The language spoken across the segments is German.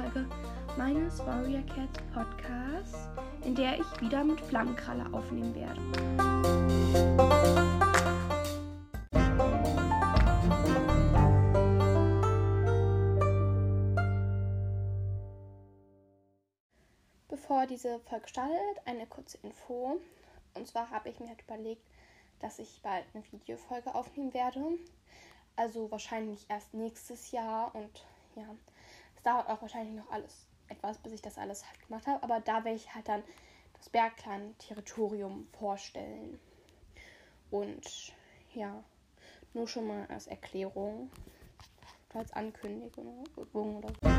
Folge meines Warrior Cat Podcasts, in der ich wieder mit Flammenkralle aufnehmen werde. Bevor diese Folge startet, eine kurze Info. Und zwar habe ich mir halt überlegt, dass ich bald eine Videofolge aufnehmen werde. Also wahrscheinlich erst nächstes Jahr und ja, es dauert auch wahrscheinlich noch alles etwas, bis ich das alles halt gemacht habe. Aber da werde ich halt dann das Bergclan-Territorium vorstellen. Und ja, nur schon mal als Erklärung, als Ankündigung oder so.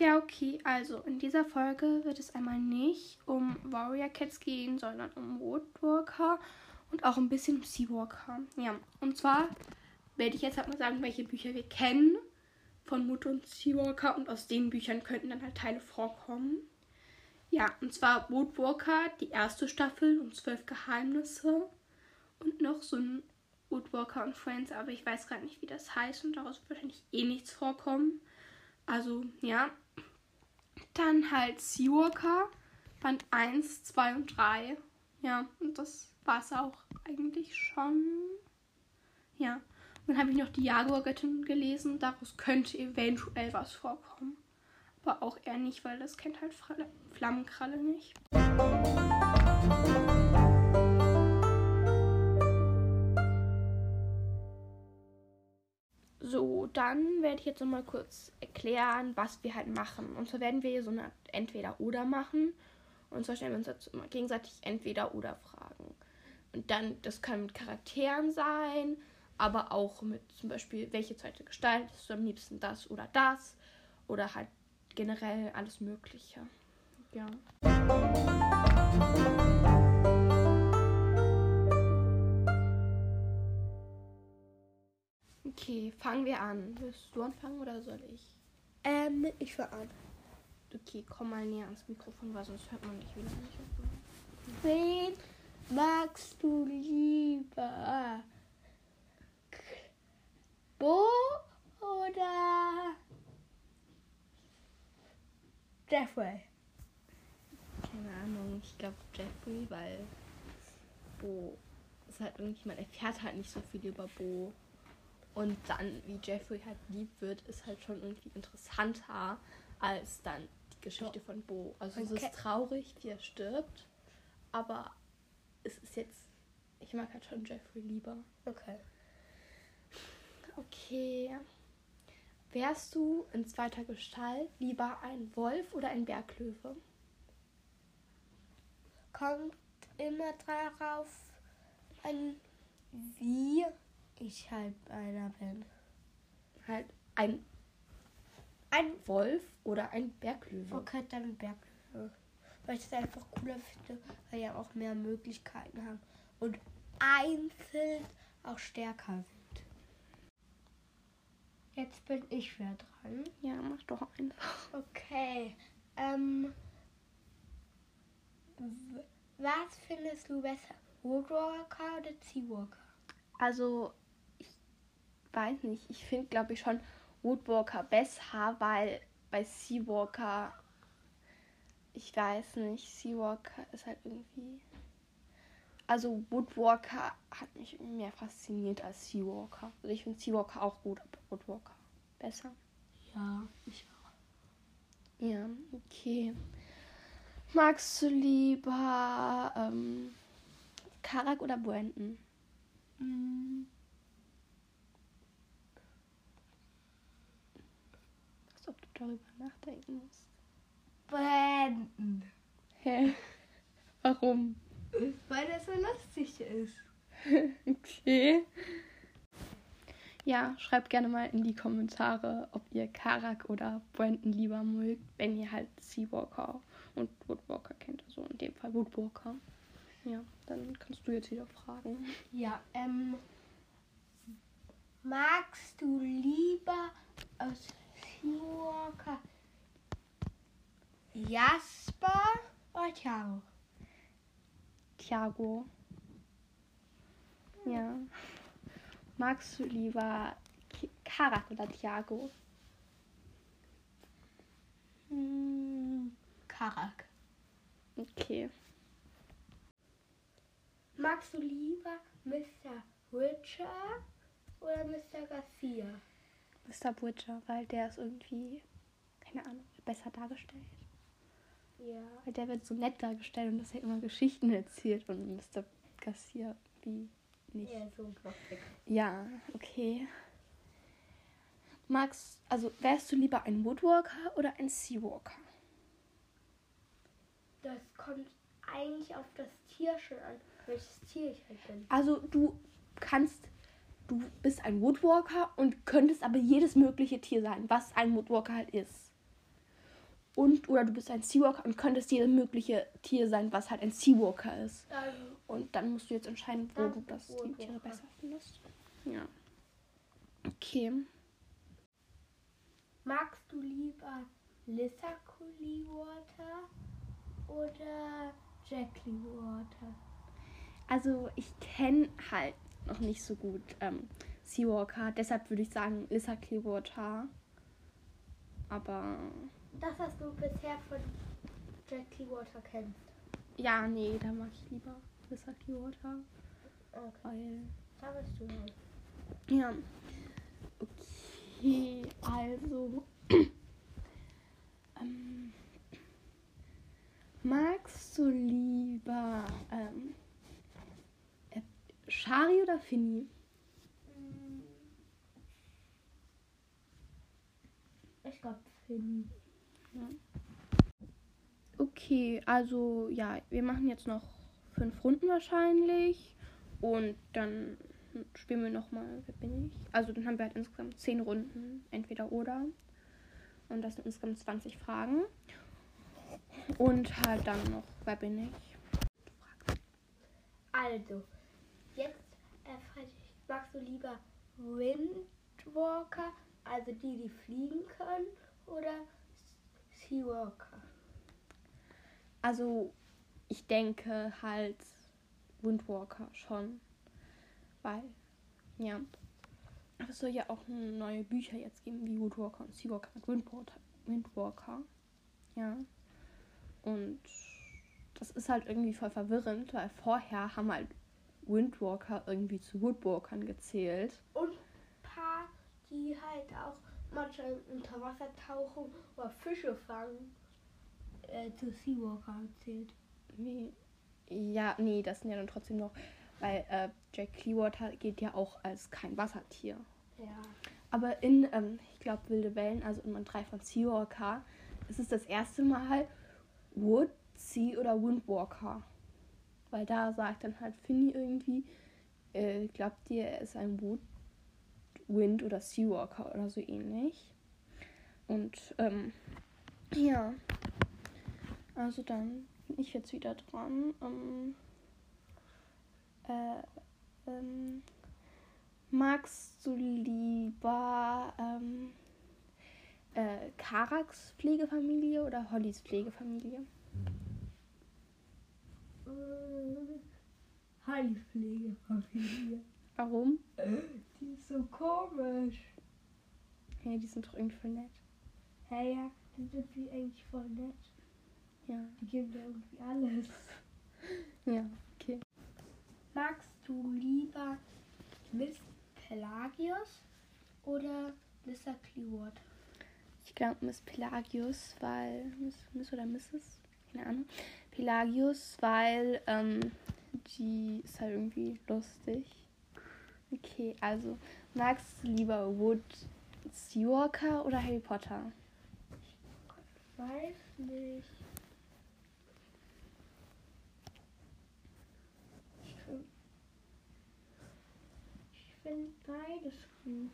Ja, okay, also in dieser Folge wird es einmal nicht um Warrior Cats gehen, sondern um Roadwalker und auch ein bisschen um Seawalker. Ja, und zwar werde ich jetzt halt mal sagen, welche Bücher wir kennen von Mut und Seawalker und aus den Büchern könnten dann halt Teile vorkommen. Ja, und zwar Woodwalker, die erste Staffel und zwölf Geheimnisse und noch so ein Woodwalker und Friends, aber ich weiß gerade nicht, wie das heißt und daraus wird wahrscheinlich eh nichts vorkommen. Also, ja, dann halt Seawalker, Band 1, 2 und 3. Ja, und das war es auch eigentlich schon. Ja. Dann habe ich noch die Jaguar-Göttin gelesen. Daraus könnte eventuell was vorkommen. Aber auch eher nicht, weil das kennt halt Flammenkralle nicht. So, dann werde ich jetzt nochmal kurz erklären, was wir halt machen. Und zwar werden wir hier so eine Entweder-Oder machen. Und zwar stellen wir uns jetzt immer gegenseitig Entweder-Oder Fragen. Und dann, das kann mit Charakteren sein, aber auch mit zum Beispiel, welche zweite gestaltest du am liebsten das oder das. Oder halt generell alles Mögliche. Ja. Okay, fangen wir an. Willst du anfangen oder soll ich? Ähm, ich fange an. Okay, komm mal näher ans Mikrofon, weil sonst hört man dich wieder nicht. Wen magst du lieber? Bo oder Jeffrey? Keine Ahnung, ich glaube Jeffrey, weil Bo ist halt irgendwie, man erfährt halt nicht so viel über Bo. Und dann, wie Jeffrey halt lieb wird, ist halt schon irgendwie interessanter als dann die Geschichte von Bo. Also okay. es ist traurig, wie er stirbt, aber es ist jetzt, ich mag halt schon Jeffrey lieber. Okay. Okay. Wärst du in zweiter Gestalt lieber ein Wolf oder ein Berglöwe? Kommt immer darauf an, wie ich halt einer bin. Halt ein, ein Wolf oder ein Berglöwe. Okay, dann ein Berglöwe. Weil ich das einfach cooler finde, weil ja auch mehr Möglichkeiten haben und einzeln auch stärker sind. Jetzt bin ich wieder dran. Ja, mach doch einfach. Okay. Ähm, was findest du besser? Woodwalker oder Seawalker? Also weiß nicht, ich finde, glaube ich, schon Woodwalker besser, weil bei Seawalker, ich weiß nicht, Seawalker ist halt irgendwie. Also Woodwalker hat mich mehr fasziniert als Seawalker. Also ich finde Seawalker auch gut, aber Woodwalker besser. Ja, ich auch. Ja, okay. Magst du lieber ähm, Karak oder Brandon? Mm. darüber nachdenken musst. Brandon. Hä? Warum? Weil das so lustig ist. okay. Ja, schreibt gerne mal in die Kommentare, ob ihr Karak oder Brandon lieber mögt, wenn ihr halt Seawalker und Woodwalker kennt. Also in dem Fall Woodwalker. Ja, dann kannst du jetzt wieder fragen. Ja, ähm. Magst du lieber aus Walker. Jasper oder Thiago? Thiago. Ja. Magst du lieber Karak oder Thiago? Hm, Karak. Okay. Magst du lieber Mr. Richard oder Mr. Garcia? Mr. Butcher, weil der ist irgendwie, keine Ahnung, besser dargestellt. Ja. Weil der wird so nett dargestellt und dass er immer Geschichten erzählt und Mr. Garcia wie nicht. Ja, so unglaublich. Ja, okay. Magst, also wärst du lieber ein Woodwalker oder ein Seawalker? Das kommt eigentlich auf das Tier schon an, welches Tier ich halt bin. Also du kannst, du bist ein Woodwalker und könntest aber jedes mögliche Tier sein, was ein Woodwalker halt ist. Und, oder du bist ein Seawalker und könntest jedes mögliche Tier sein, was halt ein Seawalker ist. Dann Und dann musst du jetzt entscheiden, wo du das die. Tiere besser findest. Ja. Okay. magst du lieber Lissa Water oder Jackie Water? Also ich kenne halt noch nicht so gut ähm, Seawalker, deshalb würde ich sagen Lissa Clearwater. Aber Das, was du bisher von Jackie Water kennst. ja, nee, da mag ich lieber Lissa Clearwater, Okay, weil da bist du halt. ja. Okay, also ähm, magst du lieber ähm, äh, Shari oder Finny? Mm. Ich glaube Finn. Okay, also ja, wir machen jetzt noch fünf Runden wahrscheinlich und dann spielen wir nochmal, wer bin ich? Also dann haben wir halt insgesamt zehn Runden, entweder oder. Und das sind insgesamt 20 Fragen. Und halt dann noch, wer bin ich? Also, jetzt äh, frage ich, magst du lieber Windwalker, also die, die fliegen können, oder Seawalker? Also ich denke halt Windwalker schon. Weil, ja. Aber es soll ja auch neue Bücher jetzt geben, wie Woodwalker und Seawalker mit Windwalker. Ja. Und das ist halt irgendwie voll verwirrend, weil vorher haben halt Windwalker irgendwie zu Woodwalkern gezählt. Und ein paar, die halt auch manchmal unter Wasser tauchen oder Fische fangen, äh, zu Seawalker zählt. Wie? Ja, nee, das sind ja dann trotzdem noch, weil äh, Jack Clearwater geht ja auch als kein Wassertier. Ja. Aber in, ähm, ich glaube, Wilde Wellen, also in Band 3 von Seawalker, ist es das erste Mal Wood, Sea oder Windwalker. Weil da sagt dann halt Finny irgendwie, äh, glaubt ihr, er ist ein Wood, Wind oder Seawalker oder so ähnlich. Und, ähm, ja. Also dann bin ich jetzt wieder dran. Ähm, äh, ähm, magst du lieber ähm, äh, Karaks Pflegefamilie oder Hollys Pflegefamilie? Äh, Heilpflegefamilie. Warum? Die ist so komisch. Ja, die sind doch irgendwie voll nett. Hey, ja, die sind wie eigentlich voll nett. Ja. Die geben dir irgendwie alles. Ja, okay. Magst du lieber Miss Pelagius oder Mr. Clearwater? Ich glaube Miss Pelagius, weil. Miss, Miss oder Mrs? Keine Ahnung. Pelagius, weil ähm, die ist halt irgendwie lustig. Okay, also magst du lieber Wood Seawalker oder Harry Potter? Weiß nicht. Ich find- Ich finde beides gut.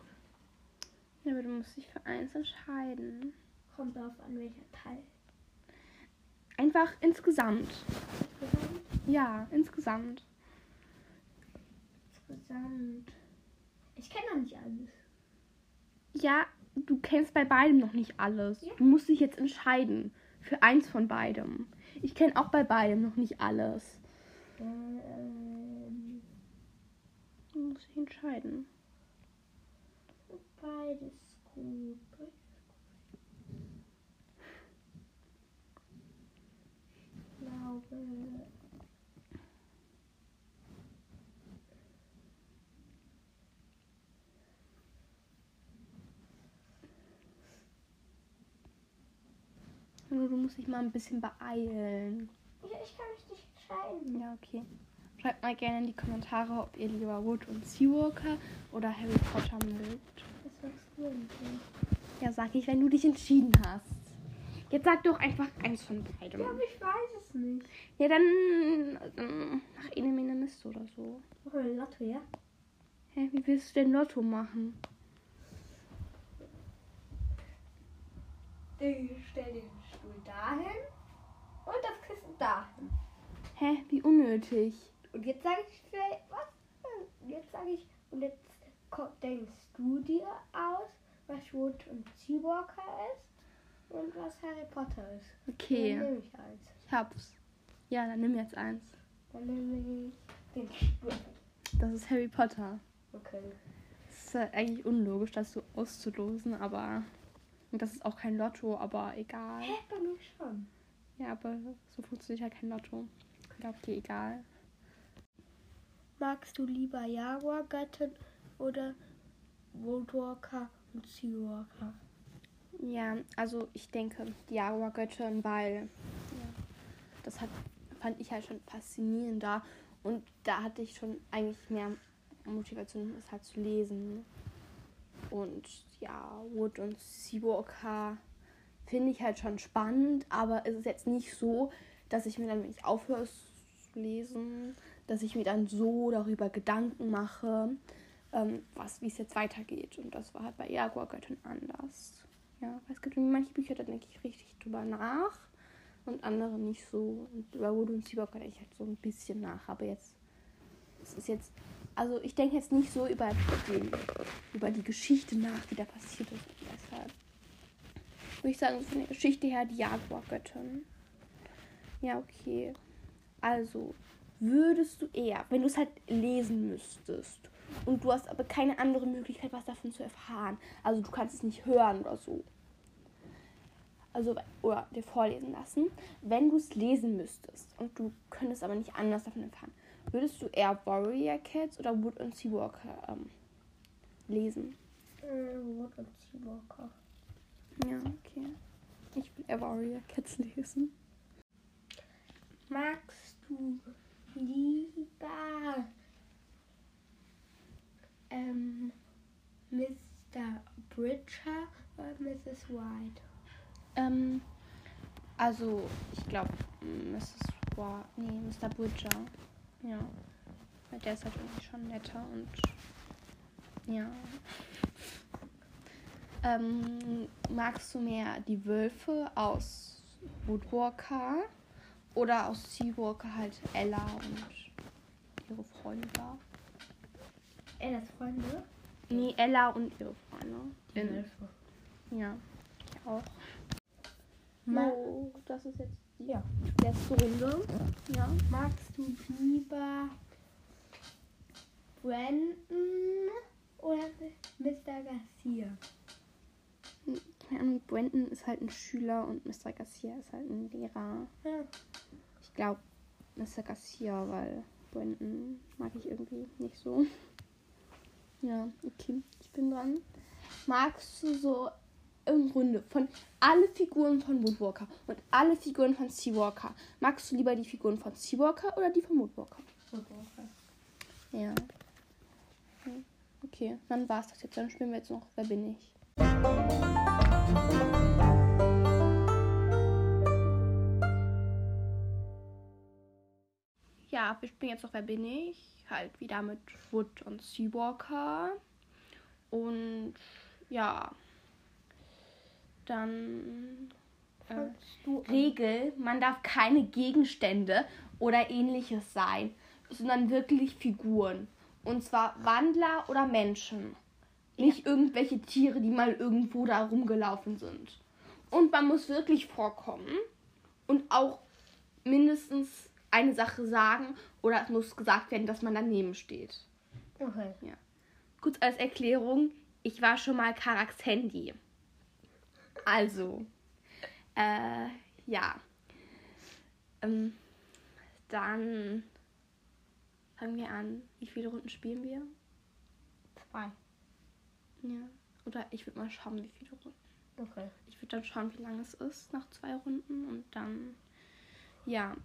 Ja, aber du musst dich für eins entscheiden. Kommt darauf an, welcher Teil. Einfach insgesamt. Insgesamt, Ja, insgesamt. Insgesamt. Ich kenne noch nicht alles. Ja, du kennst bei beidem noch nicht alles. Ja. Du musst dich jetzt entscheiden für eins von beidem. Ich kenne auch bei beidem noch nicht alles. Ähm, muss ich entscheiden. Beides gut. Ich glaube. Nur du musst dich mal ein bisschen beeilen. Ja, ich kann mich nicht entscheiden. Ja, okay. Schreibt mal gerne in die Kommentare, ob ihr lieber Wood und Seawalker oder Harry Potter mögt. Was sagst du denn? Ja, sag ich, wenn du dich entschieden hast. Jetzt sag doch einfach eins von beidem. Ja, aber ich weiß es nicht. Ja, dann ähm, mach eine Mine Mist oder so. Machen wir Lotto, ja? Hä, wie willst du denn Lotto machen? Ich stell den Stuhl dahin und das Kissen dahin. Hä, wie unnötig. Und jetzt sage ich was? Jetzt sage ich, und jetzt denkst du dir aus, was Wood und Seawalker ist und was Harry Potter ist. Okay, Dann nehme ich eins. ich hab's. Ja, dann nimm jetzt eins. Dann nehme ich den Stuhl. Das ist Harry Potter. Okay. Das ist eigentlich unlogisch, das so auszulosen, aber. Und das ist auch kein Lotto, aber egal. Hä, bei mir schon. Ja, aber so funktioniert halt kein Lotto. Ja, okay, egal. Magst du lieber Jaguar-Göttin oder Woodwalker und Seawalker? Ja, also ich denke, die Jaguar-Göttin, weil ja, das hat, fand ich halt schon faszinierender. Und da hatte ich schon eigentlich mehr Motivation, das halt zu lesen. Und ja, Wood und Seawalker finde ich halt schon spannend, aber es ist jetzt nicht so, dass ich mir dann, wenn ich aufhöre zu lesen, dass ich mir dann so darüber Gedanken mache, ähm, wie es jetzt weitergeht. Und das war halt bei Jaguar-Göttin anders. Ja, es gibt manche Bücher, da denke ich richtig drüber nach und andere nicht so. Und über Wood und Seawalker denke ich halt so ein bisschen nach. Aber jetzt, es ist jetzt, also ich denke jetzt nicht so über, den, über die Geschichte nach, die da passiert ist. Deshalb würde ich sagen, von der Geschichte her die Jaguar-Göttin. Ja, okay. Also, würdest du eher, wenn du es halt lesen müsstest und du hast aber keine andere Möglichkeit, was davon zu erfahren, also du kannst es nicht hören oder so, also oder dir vorlesen lassen, wenn du es lesen müsstest und du könntest aber nicht anders davon erfahren, würdest du eher Warrior Cats oder Wood und Seawalker ähm, lesen? Äh, Wood und Seawalker. Ja, okay. Ich will eher Warrior Cats lesen. Magst du lieber ähm, Mr. Bridger oder Mrs. White? Ähm, also, ich glaube, Mrs. Wa nee, Mr. Bridger. Ja. Weil der ist halt irgendwie schon netter und ja. Ähm, magst du mehr die Wölfe aus Woodwalker oder aus Seawalker halt Ella und ihre Freunde da? Ellas Freunde? Nee, Ella und ihre Freunde. In- Wölfe. Ja, ich auch. Ma So, das ist jetzt die ja. letzte Runde. Ja. Magst du lieber Brandon oder Mr. Garcia? Keine Ahnung, Brandon ist halt ein Schüler und Mr. Garcia ist halt ein Lehrer. Ja. Ich glaube Mr. Garcia, weil Brandon mag ich irgendwie nicht so. Ja, okay, ich bin dran. Magst du so im Grunde von alle Figuren von Woodwalker und alle Figuren von Seawalker, magst du lieber die Figuren von Seawalker oder die von Woodwalker? Woodwalker. Ja. Okay, dann war's das jetzt. Dann spielen wir jetzt noch Wer bin ich? Ja, wir spielen jetzt noch Wer bin ich? Halt wieder mit Wood und Seawalker. Und ja. Dann äh? Regel, man darf keine Gegenstände oder ähnliches sein, sondern wirklich Figuren. Und zwar Wandler oder Menschen. Nicht irgendwelche Tiere, die mal irgendwo da rumgelaufen sind. Und man muss wirklich vorkommen und auch mindestens eine Sache sagen oder es muss gesagt werden, dass man daneben steht. Okay. Kurz als Erklärung, ich war schon mal Karaks Handy. Also, äh, ja. Ähm, dann fangen wir an. Wie viele Runden spielen wir? Zwei. Ja. Oder ich würde mal schauen, wie viele Runden. Okay. Ich würde dann schauen, wie lange es ist nach zwei Runden und dann, ja.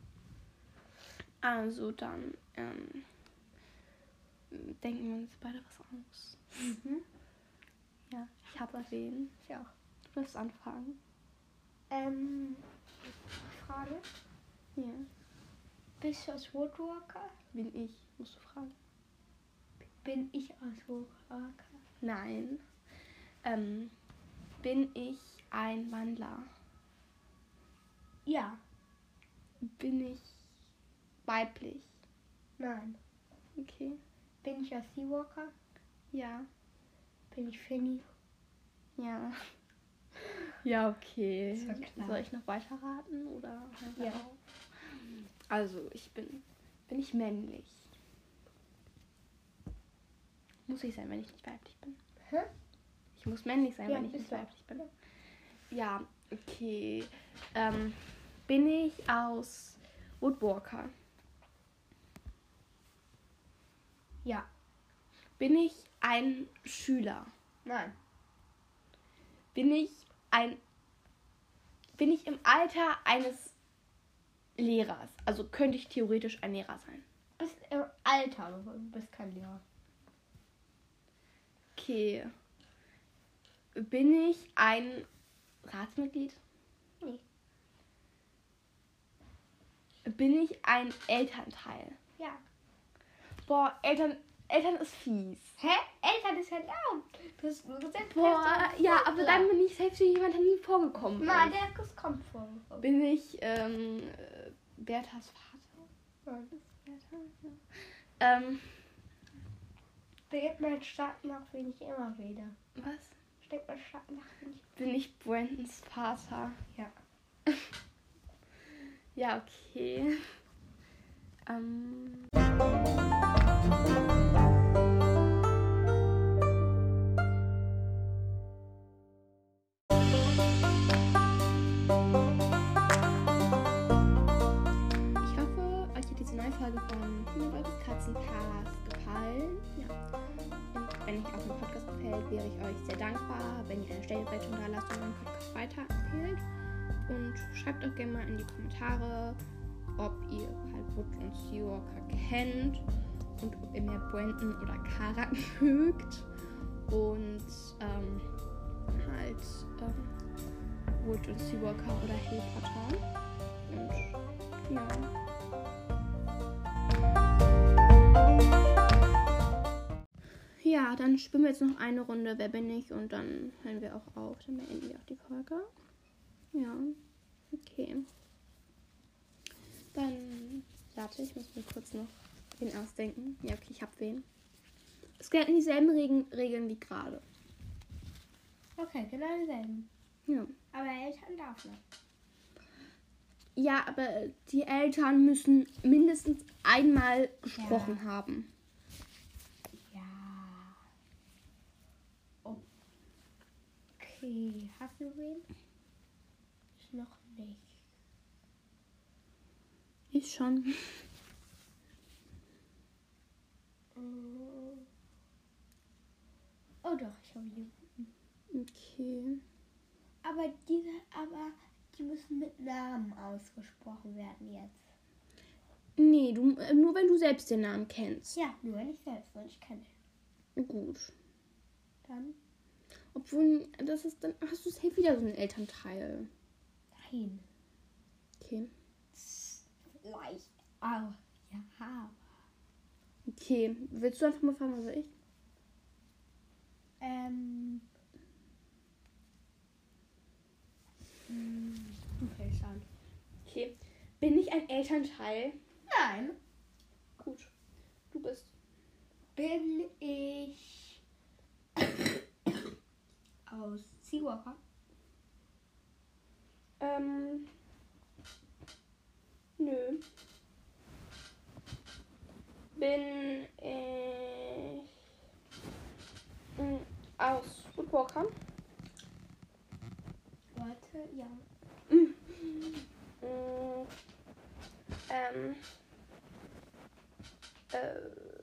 Also dann ähm, denken wir uns beide was aus. Mhm. Ja, ich habe wen. Ich auch. Darfst anfangen. Ähm, Frage. Ja. Bist du aus Woodwalker? Bin ich, musst du fragen. Bin ich aus Woodwalker? Nein. Ähm, bin ich ein Wandler? Ja. Bin ich weiblich? Nein. Okay. Bin ich aus Seawalker? Ja. Bin ich Finny? Ja. Ja, okay. Soll ich noch weiter raten oder? Ja. Also, ich bin bin ich männlich. Muss ich sein, wenn ich nicht weiblich bin. Hä? Ich muss männlich sein, Ja, wenn ich nicht weiblich bin. Ja, okay. Ähm, bin ich aus Woodwalker? Ja. Bin ich ein Schüler? Nein. Bin ich ein. Bin ich im Alter eines Lehrers? Also könnte ich theoretisch ein Lehrer sein. Bist im Alter, aber du bist kein Lehrer. Okay. Bin ich ein Ratsmitglied? Nee. Bin ich ein Elternteil? Ja. Boah, Eltern, Eltern ist fies. Hä? Eltern ist ja laut. Du hast nur gesagt, Boah, ja, aber dann bin ich selbst wie jemand, nie vorgekommen Nein, ist. der Kuss kommt vor. Bin ich ähm, äh, Berthas Vater? Bertha? Ja. Ähm, Steht mein Start nach, wen ich immer rede. was? Steht mein Start nach, wen ich. Bin ich Brandons Vater? Ja. Ja, okay. Ähm. Schreibt auch gerne mal in die Kommentare, ob ihr halt Wood und Seawalker kennt und ob ihr mehr Brandon oder Karak mögt. Und ähm, halt ähm, Wood und Seawalker oder Harry Potter. Und ja. Ja, dann spielen wir jetzt noch eine Runde Wer bin ich und dann hören wir auch auf. Dann beenden wir auch die Folge. Ja, okay. Dann, warte, ich muss mir kurz noch wen ausdenken. Ja, okay, ich hab wen. Es gelten dieselben Regen Regeln wie gerade. Okay, genau dieselben. Ja. Aber Eltern darf nicht. Ja, aber die Eltern müssen mindestens einmal gesprochen haben. Ja. Okay, hast du wen? Noch nicht. Ich schon. Mm. Oh doch, ich habe jemanden. Okay. Aber diese, aber die müssen mit Namen ausgesprochen werden jetzt. Nee, du, äh, nur wenn du selbst den Namen kennst. Ja, nur wenn ich selbst und ich kenne. Gut. Dann Obwohl, das ist dann. Hast du safe wieder so einen Elternteil. Nein. Okay. Vielleicht. Oh, ja. Okay. Willst du einfach mal fragen, was soll ich? Ähm. Okay, schauen. Okay. Bin ich ein Elternteil? Nein. Gut. Du bist. Bin ich aus Seawalker? Ähm. Nö. Bin ich äh, aus Woodwalker. Warte, ja. Mhm. Ähm. Äh.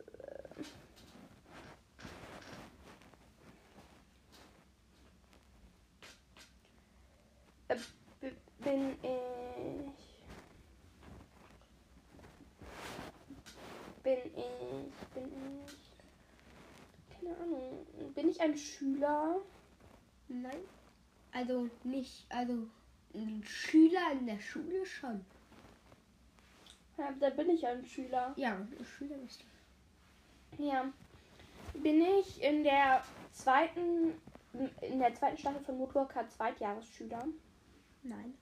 Bin ich. Bin ich. Bin ich. Keine Ahnung. Bin ich ein Schüler? Nein. Also nicht, also ein Schüler in der Schule schon. Ja, da bin ich ein Schüler. Ja, ein Schüler bist du. Ja. Bin ich in der zweiten. In der zweiten Staffel von Motorrad Zweitjahresschüler? Nein.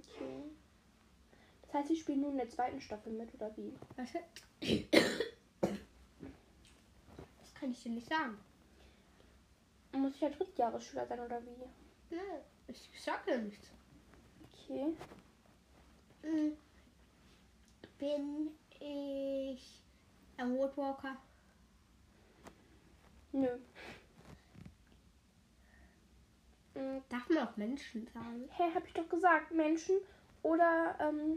Okay. Das heißt, ich spiele nur in der zweiten Staffel mit, oder wie? Was? Das kann ich dir nicht sagen. Muss ich ja Drittjahresschüler sein, oder wie? Ja, ich sag ja nichts. Okay. Hm. Bin ich ein Woodwalker? Nö. Darf man auch Menschen sagen? Hä, hab ich doch gesagt. Menschen oder, ähm,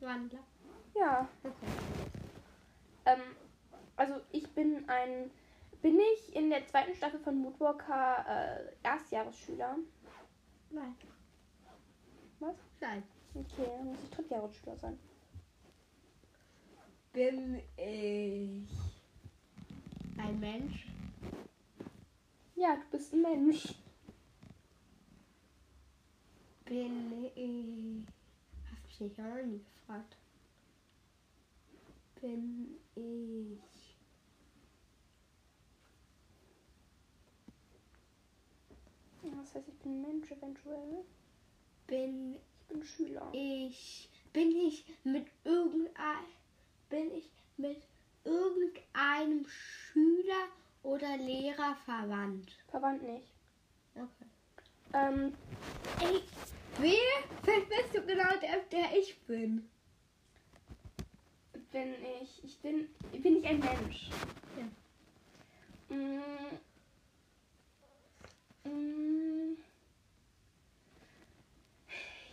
Wandler. ja. Okay. Ähm, also ich bin ein. Bin ich in der zweiten Staffel von Moodwalker äh, Erstjahresschüler? Nein. Was? Nein. Okay, dann muss ich Drittjahresschüler sein. Bin ich ein Mensch? Ja, du bist ein Mensch. Bin ich. Hast mich auch noch nie gefragt. Bin ich. Das heißt, ich bin ein Mensch eventuell. Bin Ich bin Schüler. ich. Bin ich mit irgendein. Bin ich mit irgendeinem Schüler oder Lehrer verwandt? Verwandt nicht. Okay. Ähm, Ey, wer? Bist du genau der, der ich bin? bin ich. Ich bin. Bin ich ein Mensch? Ja. Mm, mm,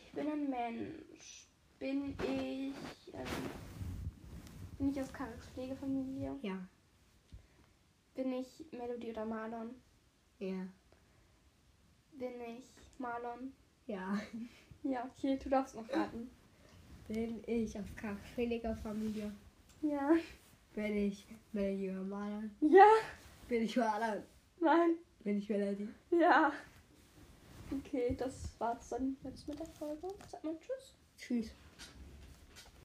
ich bin ein Mensch. Bin ich. Ähm, bin ich aus Karaks Pflegefamilie? Ja. Bin ich Melody oder Marlon? Ja. Bin ich Marlon? Ja. Ja, okay, du darfst noch raten. Bin ich aus Kaffeeliger Familie? Ja. Bin ich Melody oder Marlon? Ja. Bin ich Marlon? Nein. Bin ich Melody? Ja. Okay, das war's dann jetzt mit der Folge. Sag mal Tschüss. Tschüss.